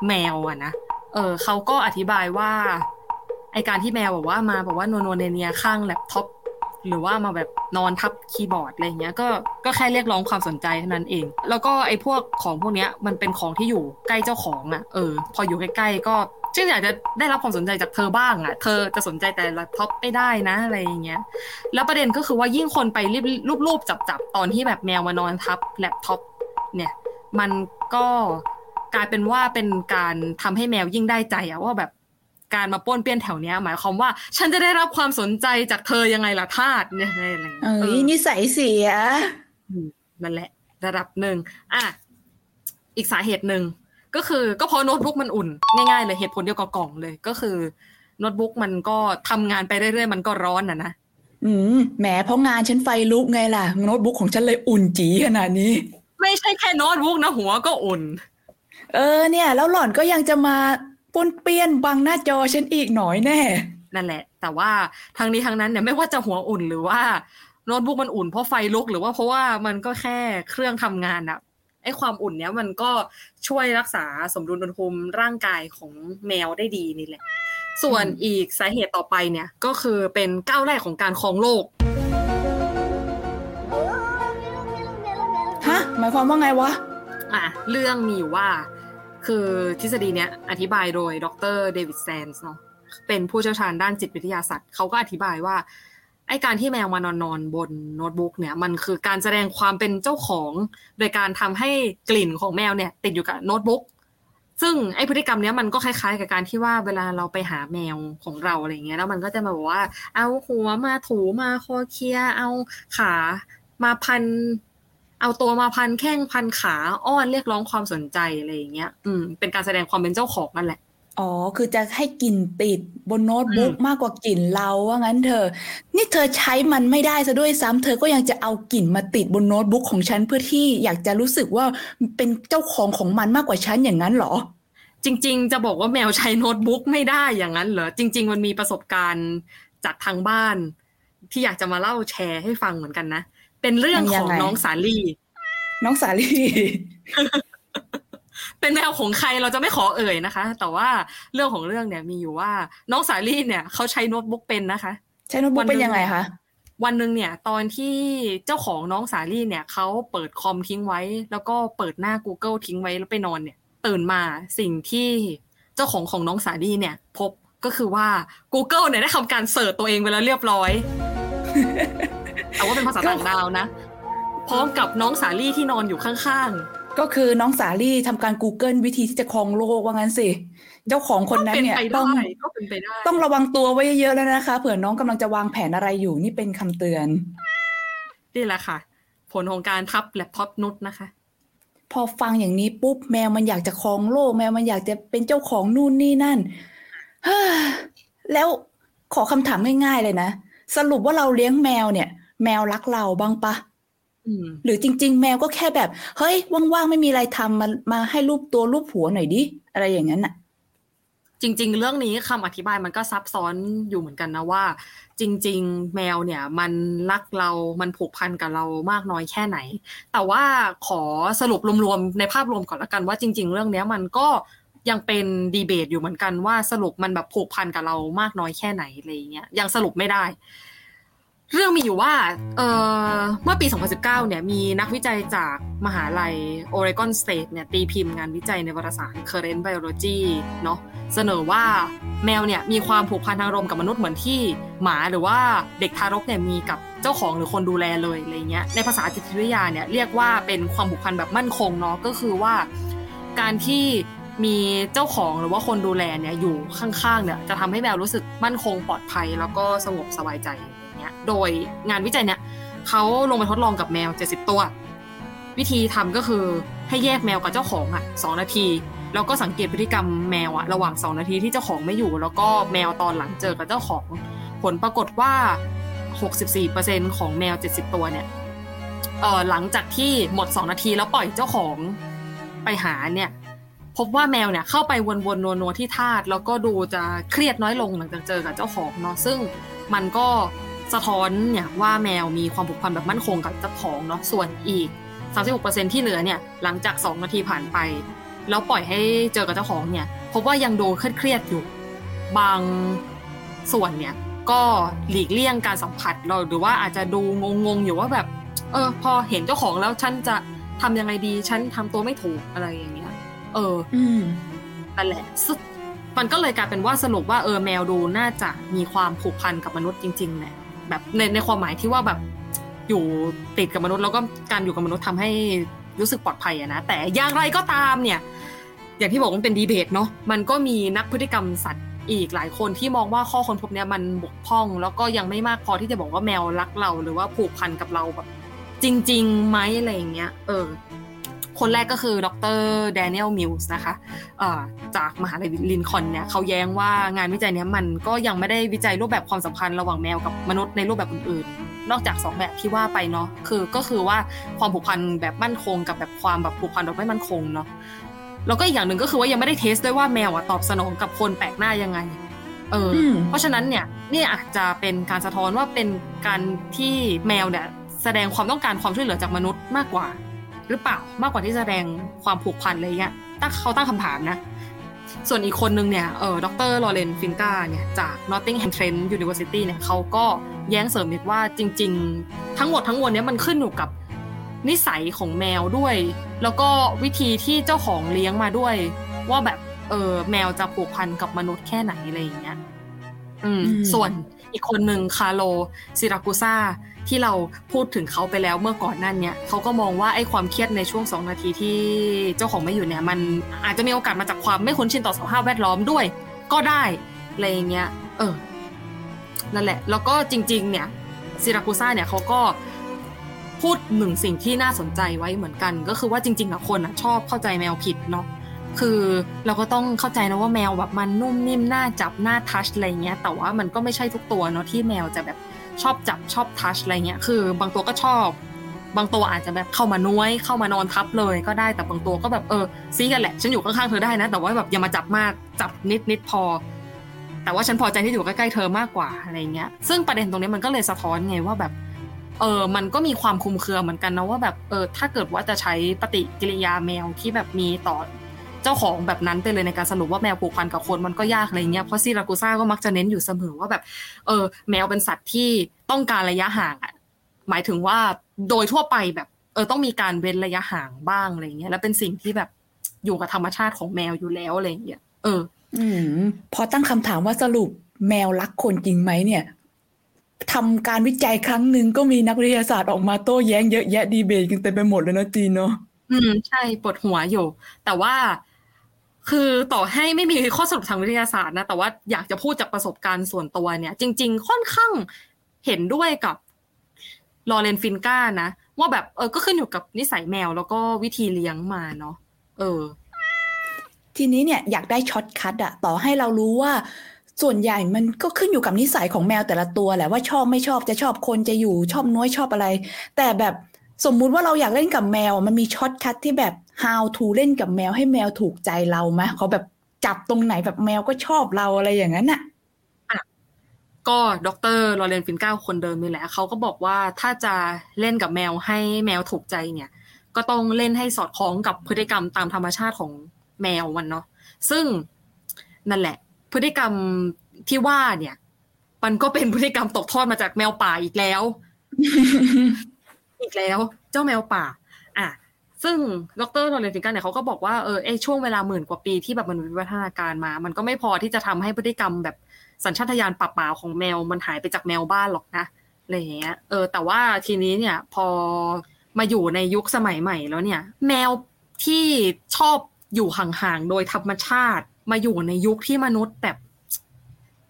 แมวอะนะ เออเขาก็อธิบายว่า ไอการที่แมวบอกว่ามาบอกว่านัวๆเนียๆข้างแล็ปท็อป หรือว่ามาแบบนอนทับคีย์บอร์ดอะไรเงี้ยก็ก็แค่เรียกร้องความสนใจเท่านั้นเอง แล้วก็ไอ้พวกของพวกเนี้ยมันเป็นของที่อยู่ใกล้เจ้าของอะเออพออยู่ใกล้ๆก็ซึ่งอยากจะได้รับความสนใจจากเธอบ้างอะเธอจะสนใจแต่แล็ปท็อปไม่ได้นะอะไรอย่างเงี้ย แล้วประเด็นก็คือว่ายิ่งคนไปรีบลูบๆจับตอนที่แบบแมวมานอนทับแล็ปท็อปเนี่ย มันก็กลายเป็นว่าเป็นการทำให้แมวยิ่งได้ใจอะว่าแบบ การมาป้วนเปี้ยนแถวเนี้ยหมายความว่า ฉันจะได้รับความสนใจจากเธอยังไงล่ะทาสเนี่ยอะไรอย่างเงี้ยเอ้เอยอนิสัยเสียอืมนั่นแหละ ระดับหนึ่งอะอีกสาเหตุหนึ่งก็คือก็เพราะโน้ตบุ๊กมันอุ่น ง่ายๆเลยเหตุผลเดียวกับกล่องเลยก็คือโน้ตบุ๊กมันก็ทำงานไปเรื่อยๆมันก็ร้อนอะนะอืมแหมเพราะงานฉันไฟลุกไงล่ะโน้ตบุ๊กของฉันเลยอุ่นจีขนาดนี้ ไม่ใช่แค่โน้ตบุ๊กนะหัวก็อุ่น เออเนี่ย แล้วหล่อนก็ยังจะมา ป้วนเปี้ยนบังหน้าจอฉันอีกหน่อยแน่ นั่นแหละ แต่ว่าทางนี้ทางนั้นเนี่ยไม่ว่าจะหัวอุ่นหรือว่าโน้ตบุ๊กมันอุ่นเพราะไฟลุกหรือว่าเพราะว่ามันก็แค่เครื่องทำงานอะไอ้ความอุ่นเนี้ยมันก็ช่วยรักษาสมดุลอุณหภูมิร่างกายของแมวได้ดีนี่แหละ ส่วนอืมอีกสาเหตุต่อไปเนี่ยก็คือเป็นก้าวแรกของการครองโลกฮะหมายความว่าไงวะอะเรื่องมีอยู่ว่า คือทฤษฎีเนี้ยอธิบายโดยดรเดวิดแซนส์เนาะเป็นผู้เชี่ยวชาญด้านจิตวิทยาสัตว์เขาก็อธิบายว่าไอการที่แมวมานอนนอนบนโน้ตบุ๊กเนี่ยมันคือการแสดงความเป็นเจ้าของ โดยการทำให้กลิ่นของแมวเนี่ย ติดอยู่กับโน้ตบุ๊กซึ่งไอพฤติกรรมเนี้ยมันก็คล้ายๆ กับการที่ว่าเวลาเราไปหาแมวของเราอะไรเงี้ยแล้วมันก็จะมาบอกว่า เอาหัวมาถูมาคลอเคลียเอาขามาพัน เอาตัวมาพันแข้งพันขาอ้อนเรียกร้องความสนใจอะไรอย่างเงี้ย อืม เป็นการแสดงความเป็นเจ้าของนั่นแหละอ๋อ คือจะให้กลิ่นติดบนโน้ตบุ๊กอืมมากกว่ากลิ่นเราว่างั้นเธอ นี่เธอใช้มันไม่ได้ซะด้วยซ้ำเธอก็ยังจะเอากลิ่นมาติดบนโน้ตบุ๊กของฉันเพื่อที่อยากจะรู้สึกว่าเป็นเจ้าของของมันมากกว่าฉันอย่างนั้นเหรอ จริง ๆ จะบอกว่าแมวใช้โน้ตบุ๊กไม่ได้อย่างนั้นเหรอ จริง ๆ มันมีประสบการณ์จากทางบ้าน ที่อยากจะมาเล่าแชร์ให้ฟังเหมือนกันนะ เป็นเรื่องมันขยัองงไงน้องสาลี่น้องสาลี เป็นแมวของใครเราจะไม่ขอเอ่ยนะคะ แต่ว่าเรื่องของเรื่องเนี่ยมีอยู่ว่า น้องสาลี่เนี่ยเขาใช้โน้ตบุ๊กเป็นนะคะ ใช้โน้ตบุ๊กเป็นยังไงคะวันหนึ่งเนี่ยตอนที่เจ้าของน้องสาลี่เนี่ยเขาเปิดคอมทิ้งไว้ แล้วก็เปิดหน้า Google ทิ้งไว้แล้วไปนอนเนี่ย ตื่นมาสิ่งที่เจ้าของของน้องสาลี่เนี่ย พบก็คือว่า Google เนี่ยได้ทำการ search ตัวเองไปแล้วเรียบร้อย แต่ว่าเป็นภาษาต่างดาวนะ พร้อมกับน้องสาลี่ที่นอนอยู่ข้างก็คือน้องสาลี่ทำการ Google วิธีที่จะครองโลกว่างั้นสิ เจ้าของๆคนนั้นเนี่ยก็เป็นไปต้องได้ก็เป็นไปได้ต้องระวังตัวไว้เยอะๆแล้วนะคะ เผื่อน้องกำลังจะวางแผนอะไรอยู่นี่เป็นคำเตือน นี่แหละค่ะ ผลของการทับแล็ปท็อปมนุษย์นะคะพอฟังอย่างนี้ปุ๊บแมวมันอยากจะครองโลก แมวมันอยากจะเป็นเจ้าของนู่นนี่นั่นเฮ้อแล้วขอคำถามง่ายๆเลยนะ สรุปว่าเราเลี้ยงแมวเนี่ย แมวรักเราบ้างปะอืมหรือจริง ๆ แมวก็แค่แบบ เฮ้ย ว่าง ๆ ไม่มีอะไรทำมามาให้รูปตัวรูปหัวหน่อยดิ อะไรอย่างนั้นน่ะ จริง ๆ เรื่องนี้คำอธิบายมันก็ซับซ้อนอยู่เหมือนกันนะว่า จริง ๆ แมวเนี่ย มันรักเรา มันผูกพันกับเรามากน้อยแค่ไหน แต่ว่าขอสรุปรวมๆในภาพรวมก่อนละกันว่าจริง ๆ เรื่องเนี้ยมันก็ยังเป็นดีเบตอยู่เหมือนกันว่าสรุปมันแบบผูกพันกับเรามากน้อยแค่ไหนอะไรอย่างเงี้ยยังสรุปไม่ได้ เรื่องมีอยู่ว่าเอ่อเมื่อปี 2019 เนี่ยมีนักวิจัยจากมหาลัย Oregon State เนี่ยตีพิมพ์งานวิจัยในวารสาร Current Biology เนาะเสนอว่าแมวเนี่ยมีความผูกพันทางอารมณ์กับมนุษย์เหมือนที่หมาหรือว่าเด็กทารกเนี่ยมีกับเจ้าของหรือคนดูแลเลยอะไรเงี้ยในภาษาจิตวิทยาเนี่ยเรียกว่าเป็นความผูกพันแบบมั่นคงเนาะก็คือว่า การที่มีเจ้าของหรือว่าคนดูแลเนี่ยอยู่ข้างๆเนี่ยจะทำให้แมวรู้สึกมั่นคงปลอดภัย แล้วก็สงบสบายใจ โดยงานวิจัยเนี่ยเขาลงไปทดลองกับแมว 70 ตัว วิธีทำก็คือให้แยกแมวกับเจ้าของอะสองนาทีแล้วก็สังเกตพฤติกรรมแมวอะระหว่าง 2 นาทีที่เจ้าของไม่อยู่ แล้วก็แมวตอนหลังเจอกับเจ้าของ ผลปรากฏว่า 64%ของแมว 70 ตัวเนี่ยเออหลังจากที่หมด 2 นาทีแล้วปล่อยเจ้าของไปหาเนี่ย พบว่าแมวเนี่ยเข้าไปวนๆนัวๆที่ธาตแล้วก็ดูจะเครียดน้อยลงหลังจากเจอกับเจ้าของเนาะซึ่งมันก็ สะท้อนเนี่ยว่าแมวมีความผูกพันแบบมั่นคงกับเจ้าของเนาะส่วนอีก 36%ที่เหลือเนี่ยหลังจาก 2 นาทีผ่านไป แล้วปล่อยให้เจอกับเจ้าของเนี่ยพบว่ายังดูเครียดๆอยู่ บางส่วนเนี่ยก็หลีกเลี่ยงการสัมผัสเราหรือว่าอาจจะดูงงๆอยู่ว่าแบบ เออ พอเห็นเจ้าของแล้วฉันจะทำยังไงดีฉันทำตัวไม่ถูกอะไรอย่างเงี้ย เออ อืมนั่นแหละซึ่งมันก็เลยกลายเป็นว่าสรุปว่าเออแมวดูน่าจะมีความผูกพันกับมนุษย์จริงๆแหละ แบบในในความหมายที่ว่าแบบอยู่ติดกับมนุษย์แล้วก็การอยู่กับมนุษย์ทำให้รู้สึกปลอดภัยอะนะแต่อย่างไรก็ตามเนี่ย อย่างที่บอกมันเป็นดีเบตเนาะมันก็มีนักพฤติกรรมสัตว์อีกหลายคนที่มองว่าข้อค้นพบเนี้ยมันบกพร่อง แล้วก็ยังไม่มากพอที่จะบอกว่าแมวรักเรา หรือว่าผูกพันกับเราแบบ จริงๆไหมอะไรอย่างเงี้ยเออ คนแรกก็คือดรแดเนียลมิลส์นะคะเอ่อจากมหาลัยลินคอล์นเนี่ยเขาแย้งว่างานวิจัยเนี้ยมันก็ยังไม่ได้วิจัยรูปแบบความสัมพันธ์ระหว่างแมวกับมนุษย์ในรูปแบบอื่นๆนอกจากสองแบบที่ว่าไปเนาะคือก็คือว่าความผูกพันแบบมั่นคง กับแบบความแบบผูกพันแบบไม่มั่นคงเนาะแล้วก็อีกอย่างหนึ่งก็คือว่ายังไม่ได้เทสด้วยว่าแมวอะตอบสนองกับคนแปลกหน้ายังไงเอออมเพราะฉะนั้นเนี่ยนี่อาจจะเป็นการสะท้อนว่าเป็นการที่แมวเนี่ยแสดงความต้องการความช่วยเหลือจากมนุษย์มากกว่า หรือเปล่ามากกว่าที่แสดงความผูกพันอะไรเงี้ยตั้งเขาตั้งคำถามนะ ส่วนอีกคนนึงเนี่ยเออดรลอเรนฟินกาเนี่ยจาก Nottingham Trent University เนี่ยเขาก็แย้งเสริมอีกว่าจริง ๆ ทั้งหมดทั้งมวลเนี่ยมันขึ้นอยู่กับนิสัยของแมวด้วย แล้วก็วิธีที่เจ้าของเลี้ยงมาด้วย ว่าแบบเออแมวจะผูกพันกับมนุษย์แค่ไหนอะไรอย่างเงี้ยอืมอืมส่วน อีกคนหนึ่งคาร์โลซิรากุซ่าที่เราพูดถึงเขาไปแล้วเมื่อก่อนนั่นเนี่ยเขาก็มองว่าไอ้ความเครียดในช่วงสองนาทีที่เจ้าของไม่อยู่เนี่ยมันอาจจะมีโอกาสมาจากความไม่คุ้นชินต่อสภาพแวดล้อมด้วย ก็ได้อะไรเงี้ยเออนั่นแหละ แล้วก็จริง ๆ เนี่ยซิรากุซ่าเนี่ยเขาก็พูดหนึ่งสิ่งที่น่าสนใจไว้เหมือนกัน ก็คือว่าจริงๆอะคนอะชอบเข้าใจแมวผิดเนาะ คือเราก็ต้องเข้าใจนะว่าแมวแบบมันนุ่มนิ่มน่าจับน่าทัชอะไรเงี้ย แต่ว่ามันก็ไม่ใช่ทุกตัวเนาะที่แมวจะแบบชอบจับชอบทัชอะไรเงี้ย คือบางตัวก็ชอบ บางตัวอาจจะแบบเข้ามาน้วยเข้ามานอนทับเลยก็ได้แต่บางตัวก็แบบเออซีกันแหละฉันอยู่ข้างๆเธอได้นะ แต่ว่าแบบอย่ามาจับมากจับนิดนิดพอ แต่ว่าฉันพอใจที่อยู่ใกล้ๆเธอมากกว่าอะไรเงี้ย ซึ่งประเด็นตรงนี้มันก็เลยสะท้อนไงว่าแบบเออ มันก็มีความคลุมเครือเหมือนกันนะว่าแบบ เออ ถ้าเกิดว่าจะใช้ปฏิกิริยาแมวที่แบบมีต่อ เจ้าของแบบนั้นไปเลยในการสรุปว่าแมวผูกพันกับคนมันก็ยากอะไรเงี้ยเพราะซีรากูซ่าก็มักจะเน้นอยู่เสมอว่าแบบเออแมวเป็นสัตว์ที่ต้องการระยะห่างอะหมายถึงว่าโดยทั่วไปแบบเออต้องมีการเว้นระยะห่างบ้างอะไรเงี้ยแล้วเป็นสิ่งที่แบบอยู่กับธรรมชาติของแมวอยู่แล้วอะไรเงี้ยเออ อืมพอตั้งคำถามว่าสรุปแมวรักคนจริงไหมเนี่ยทำการวิจัยครั้งหนึ่งก็มีนักวิทยาศาสตร์ออกมาโต้แย้งเยอะแยะดีเบตกันเต็มไปหมดเลยนะจีนเนาะอืมใช่ปวดหัวอยู่ แต่ว่า คือต่อให้ไม่มีข้อสรุปทางวิทยาศาสตร์นะ แต่ว่าอยากจะพูดจากประสบการณ์ส่วนตัวเนี่ย จริง ๆ ค่อนข้างเห็นด้วยกับลอเรนฟินก้านะ ว่าแบบเออก็ขึ้นอยู่กับนิสัยแมวแล้วก็วิธีเลี้ยงมาเนาะเออ ทีนี้เนี่ยอยากได้ shortcut อะต่อให้เรารู้ว่า ส่วนใหญ่มันก็ขึ้นอยู่กับนิสัยของแมวแต่ละตัวแหละว่าชอบไม่ชอบจะชอบคนจะอยู่ชอบน้อยชอบอะไร แต่แบบสมมุติว่าเราอยากเล่นกับแมว มันมี shortcut ที่แบบ how to เล่นกับแมวให้แมวถูกใจเราไหมเขาแบบจับตรงไหนแบบแมวก็ชอบเราอะไรอย่างนั้นอะก็ดรลอเรนฟินก้าคนเดิมนี่แหละเขาก็บอกว่าถ้าจะเล่นกับแมวให้แมวถูกใจเนี่ย ก็ต้องเล่นให้สอดคล้องกับพฤติกรรมตามธรรมชาติของแมวมันเนาะซึ่งนั่นแหละ พฤติกรรมที่ว่าเนี่ย มันก็เป็นพฤติกรรมตกทอดมาจากแมวป่าอีกแล้ว อีกแล้ว เจ้าแมวป่า อะ ซึ่งดรโรเลนฟินกันเนี่ยเขาก็บอกว่าเออไอช่วงเวลาหมื่นกว่าปีที่แบบมันวิวัฒนาการมา มันก็ไม่พอที่จะทำให้พฤติกรรมแบบสัญชาตญาณป่าป่าของแมวมันหายไปจากแมวบ้านหรอกนะอะไรอย่างเงี้ยเออ แต่ว่าทีนี้เนี่ยพอมาอยู่ในยุคสมัยใหม่แล้วเนี่ย แมวที่ชอบอยู่ห่างๆโดยธรรมชาติมาอยู่ในยุคที่มนุษย์แบบ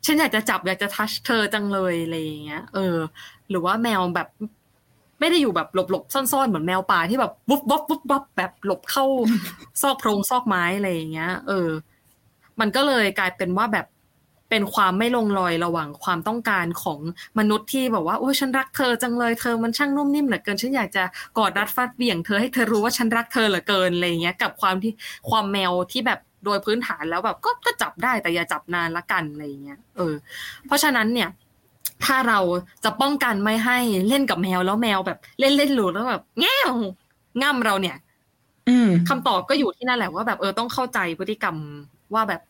ฉันอยากจะจับอยากจะทัชเธอจังเลยอะไรอย่างเงี้ย เออ หรือว่าแมวแบบ ไม่ได้อยู่แบบหลบๆซ่อนๆเหมือนแมวป่าที่แบบวุบวับวุบวับแบบหลบเข้าซอกโพรงซอกไม้อะไรอย่างเงี้ย เออ มันก็เลยกลายเป็นว่าแบบเป็นความไม่ลงรอยระหว่างความต้องการของมนุษย์ที่แบบว่าโอ้ฉันรักเธอจังเลยเธอมันช่างนุ่มนิ่มเหลือเกินฉันอยากจะกอดรัดฟัดเหวี่ยงเธอให้เธอรู้ว่าฉันรักเธอเหลือเกินอะไรอย่างเงี้ย กับความที่ความแมวที่แบบโดยพื้นฐานแล้วแบบก็ก็จับได้แต่อย่าจับนานละกันอะไรอย่างเงี้ยเออ เพราะฉะนั้นเนี่ย ถ้าเราจะป้องกันไม่ให้เล่นกับแมวแล้วแมวแบบ เล่นเล่นหลุดแล้วแบบแง่วง่ำเราเนี่ยอืมคำตอบก็อยู่ที่นั่นแหละว่าแบบเออต้องเข้าใจพฤติกรรมว่าแบบ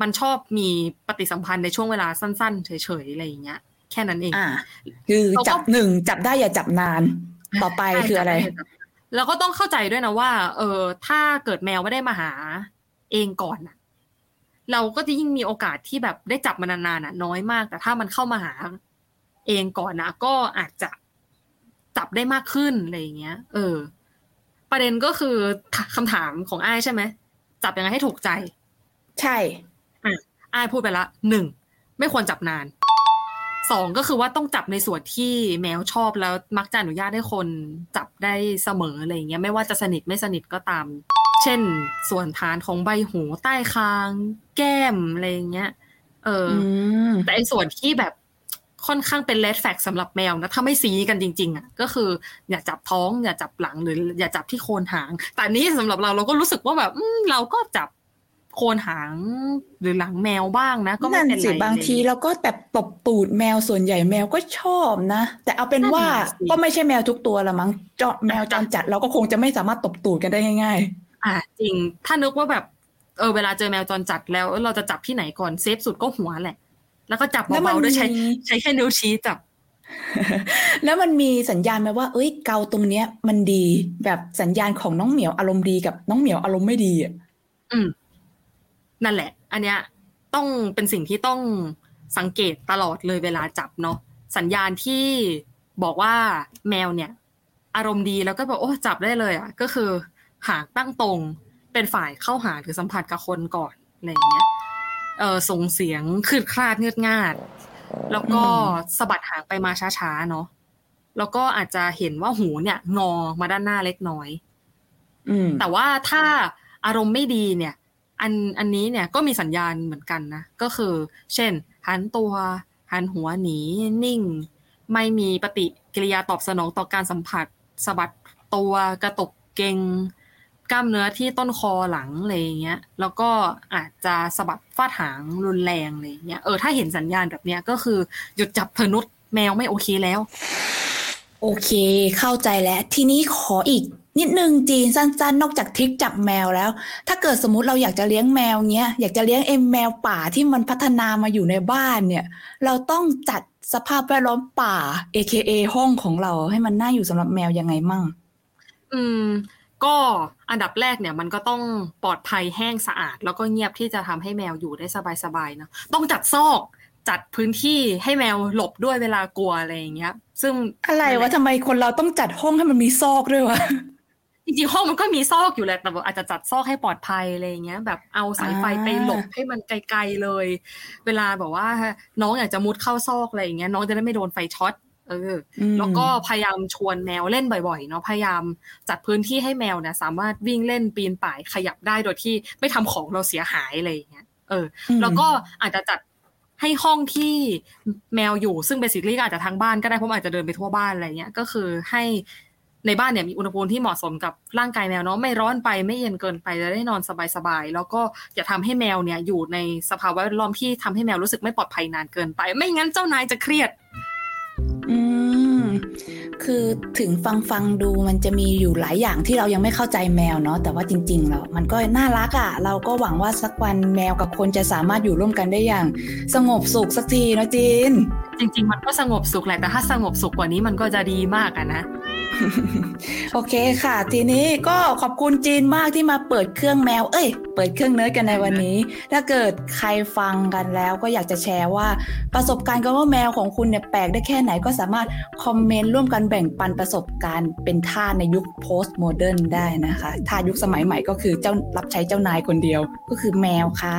มันชอบมีปฏิสัมพันธ์ในช่วงเวลาสั้นๆเฉยๆอะไรอย่างเงี้ย แค่นั้นเองอ่าคือจับหนึ่งจับได้อย่าจับนาน ต่อไปคืออะไร แล้วก็ต้องเข้าใจด้วยนะว่า เออถ้าเกิดแมวไม่ได้มาหาเองก่อนน่ะเราก็จะยิ่งมีโอกาสที่แบบได้จับมันนานๆน่ะน้อยมาก แต่ถ้ามันเข้ามาหา เองก่อนนะก็อาจจะจับได้มากขึ้นอะไรอย่างเงี้ย เออ ประเด็นก็คือคำถามของอ้ายใช่ไหมจับยังไงให้ถูกใจ ใช่อ้ายพูดไปละหนึ่งไม่ควรจับนานสองก็คือว่าต้องจับในส่วนที่แมวชอบแล้วมักจะอนุญาตให้คนจับได้เสมออะไรอย่างเงี้ยไม่ว่าจะสนิทไม่สนิทก็ตาม เช่น ส่วนฐานของใบหูใต้คาง แก้มอะไรอย่างเงี้ย เอออมแต่ไอ้ส่วนที่แบบ ค่อนข้างเป็นเลดแฟกสำหรับแมวนะถ้าไม่ซีกันจริง ๆอะก็คืออย่าจับท้องอย่าจับหลังหรือ อย่าจับที่โคนหาง แต่อันนี้สำหรับเราเราก็รู้สึกว่าแบบอืมเราก็จับโคนหางหรือหลังแมวบ้างนะ ก็ไม่นั่นเป็นไรสิบางทีเราก็แบบตบตูดแมวส่วนใหญ่แมวก็ชอบนะ แต่เอาเป็นว่านั่นน่ะสิก็ไม่ใช่แมวทุกตัวละมั้งเจาะแมวจรจัดเราก็คงจะไม่สามารถตบตูดกันได้ง่ายอ่าจริงถ้านึกว่าแบบเออเวลาเจอแมวจรจัดแล้วเราจะจับที่ไหนก่อนเซฟสุดก็หัวแหละ แล้วก็จับแล้วมันเบาๆด้วยใช้มีใช้แค่นิ้วชี้จับๆแล้วมันมีสัญญาณไหมว่า เอ้ยเกาตรงเนี้ย มันดีแบบสัญญาณของน้องเหมียวอารมณ์ดีกับน้องเหมียวอารมณ์ไม่ดีอะอืม นั่นแหละ อันเนี้ย ต้องเป็นสิ่งที่ต้องสังเกตตลอดเลยเวลาจับเนาะสัญญาณที่บอกว่าแมวเนี่ย อารมณ์ดีแล้วก็แบบโอ้จับได้เลยอะก็คือหางตั้งตรงเป็นฝ่ายเข้าหาหรือสัมผัสกับคนก่อนอะไรอย่างเงี้ย เออส่งเสียงคืดคลาดเงือดงาด แล้วก็สะบัดหางไปมาช้าๆเนาะแล้วก็อาจจะเห็นว่าหูเนี่ย งอมาด้านหน้าเล็กน้อยอืมแต่ว่าถ้าอารมณ์ไม่ดีเนี่ย อันอันนี้เนี่ยก็มีสัญญาณเหมือนกันนะ ก็คือ เช่น หันตัว หันหัวหนีนิ่ง ไม่มีปฏิกิริยาตอบสนองต่อการสัมผัสสะบัดตัวกระตุกเกร็ง กล้ามเนื้อที่ต้นคอหลังอะไรอย่างเงี้ย แล้วก็อาจจะสะบัดฟาดหางรุนแรงอะไรอย่างเงี้ย เออถ้าเห็นสัญญาณแบบเนี้ยก็คือหยุดจับเธอนุษแมวไม่โอเคแล้ว โอเค เข้าใจแล้ว ทีนี้ขออีกนิดนึงจีนสั้นๆ นอกจากทริคจับแมวแล้ว ถ้าเกิดสมมุติเราอยากจะเลี้ยงแมวเงี้ยอยากจะเลี้ยงเอ็มแมวป่าที่มันพัฒนามาอยู่ในบ้านเนี่ย เราต้องจัดสภาพแวดล้อมป่า AKA ห้องของเราให้มันน่าอยู่สำหรับแมวยังไงมั่ง อืม ก็อันดับแรกเนี่ยมันก็ต้องปลอดภัยแห้งสะอาด แล้วก็เงียบที่จะทำให้แมวอยู่ได้สบายๆเนาะต้องจัดซอกจัดพื้นที่ให้แมวหลบด้วยเวลากลัวอะไรอย่างเงี้ย ซึ่งอะไรวะทำไมคนเราต้องจัดห้องให้มันมีซอกด้วยวะจริงๆห้องมันก็มีซอกอยู่แหละแต่ว่าอาจจะจัดซอกให้ปลอดภัยอะไรอย่างเงี้ย แบบเอาสายไฟไปหลบให้มันไกลๆเลย เวลาแบบว่า น้องอยากจะมุดเข้าซอกอะไรอย่างเงี้ยน้องจะได้ไม่โดนไฟช็อต เอออมแล้วก็พยายามชวนแมวเล่นบ่อยๆเนาะพยายามจัดพื้นที่ให้แมวเนี่ยสามารถวิ่งเล่นปีนป่ายขยับได้โดยที่ไม่ทำของเราเสียหายอะไรอย่างเงี้ยเอออืมแล้วก็อาจจะจัดให้ห้องที่แมวอยู่ซึ่งเบสิคลี่ก็อาจจะทางบ้านก็ได้เพราะมันอาจจะเดินไปทั่วบ้านอะไรเงี้ยก็คือให้ในบ้านเนี่ยมีอุณหภูมิที่เหมาะสมกับร่างกายแมวเนาะไม่ร้อนไปไม่เย็นเกินไปจะได้นอนสบายๆแล้วก็อย่าทำให้แมวเนี่ยอยู่ในสภาวะแวดล้อมที่ทำให้แมวรู้สึกไม่ปลอดภัยนานเกินไป ไม่งั้นเจ้านายจะเครียด อืม คือถึงฟังฟังดูมันจะมีอยู่หลายอย่างที่เรายังไม่เข้าใจแมวเนาะแต่ว่าจริง ๆ แล้วมันก็น่ารักอะ่ะ เราก็หวังว่าสักวันแมวกับคนจะสามารถอยู่ร่วมกันได้อย่าง สงบสุขสักทีเนาะจีน จริง ๆ มันก็สงบสุขแหละแต่ถ้าสงบสุขกว่านี้มันก็จะดีมากอะนะ โอเคค่ะ ทีนี้ก็ขอบคุณจีนมากที่มาเปิดเครื่องแมว เอ้ย เปิดเครื่องเนิร์ดกันในวันนี้ ถ้าเกิดใครฟังกันแล้วก็อยากจะแชร์ว่า ประสบการณ์กับว่าแมวของคุณเนี่ยแปลกได้แค่ไหนก็สามารถคอมเมนต์ร่วมกันแบ่งปันประสบการณ์เป็นท่าในยุค post modern ได้นะคะท่ายุคสมัยใหม่ก็คือเจ้ารับใช้เจ้านายคนเดียวก็คือแมวค่ะ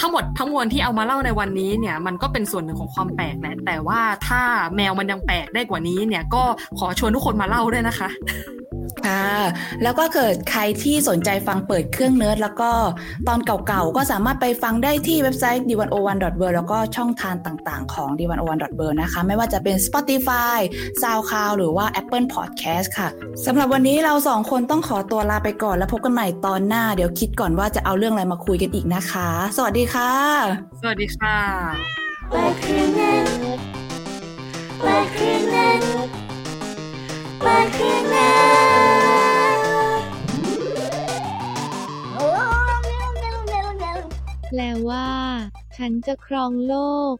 ทั้งหมดทั้งมวลที่เอามาเล่าในวันนี้เนี่ยมันก็เป็นส่วนหนึ่งของความแปลกแหละแต่ว่าถ้าแมวมันยังแปลกได้กว่านี้เนี่ยก็ขอชวนทุกคนมาเล่าด้วยนะคะค่ะแล้วก็เกิดใครที่สนใจฟังเปิดเครื่องเนิร์ดแล้วก็ตอนเก่าๆ ก็สามารถไปฟังได้ที่เว็บไซต์ d 1 0 1 w o r l d แล้วก็ช่องทางต่างๆ ของ d 1 0 1 w o r l d นะคะ ไม่ว่าจะเป็น Spotify SoundCloud หรือว่า Apple Podcast ค่ะสำหรับวันนี้เราสองคนต้องขอตัวลาไปก่อนแล้วพบกันใหม่ตอนหน้า เดี๋ยวคิดก่อนว่าจะเอาเรื่องอะไรมาคุยกันอีกนะคะ สวัสดีค่ะ สวัสดีค่ะเปิดเครื่องเล่นเปิดเครื่องเล่นเปิดเครื่องเล่นโอ้เร็ว เร็วเร็วเร็วแปลว่า ฉันจะครองโลก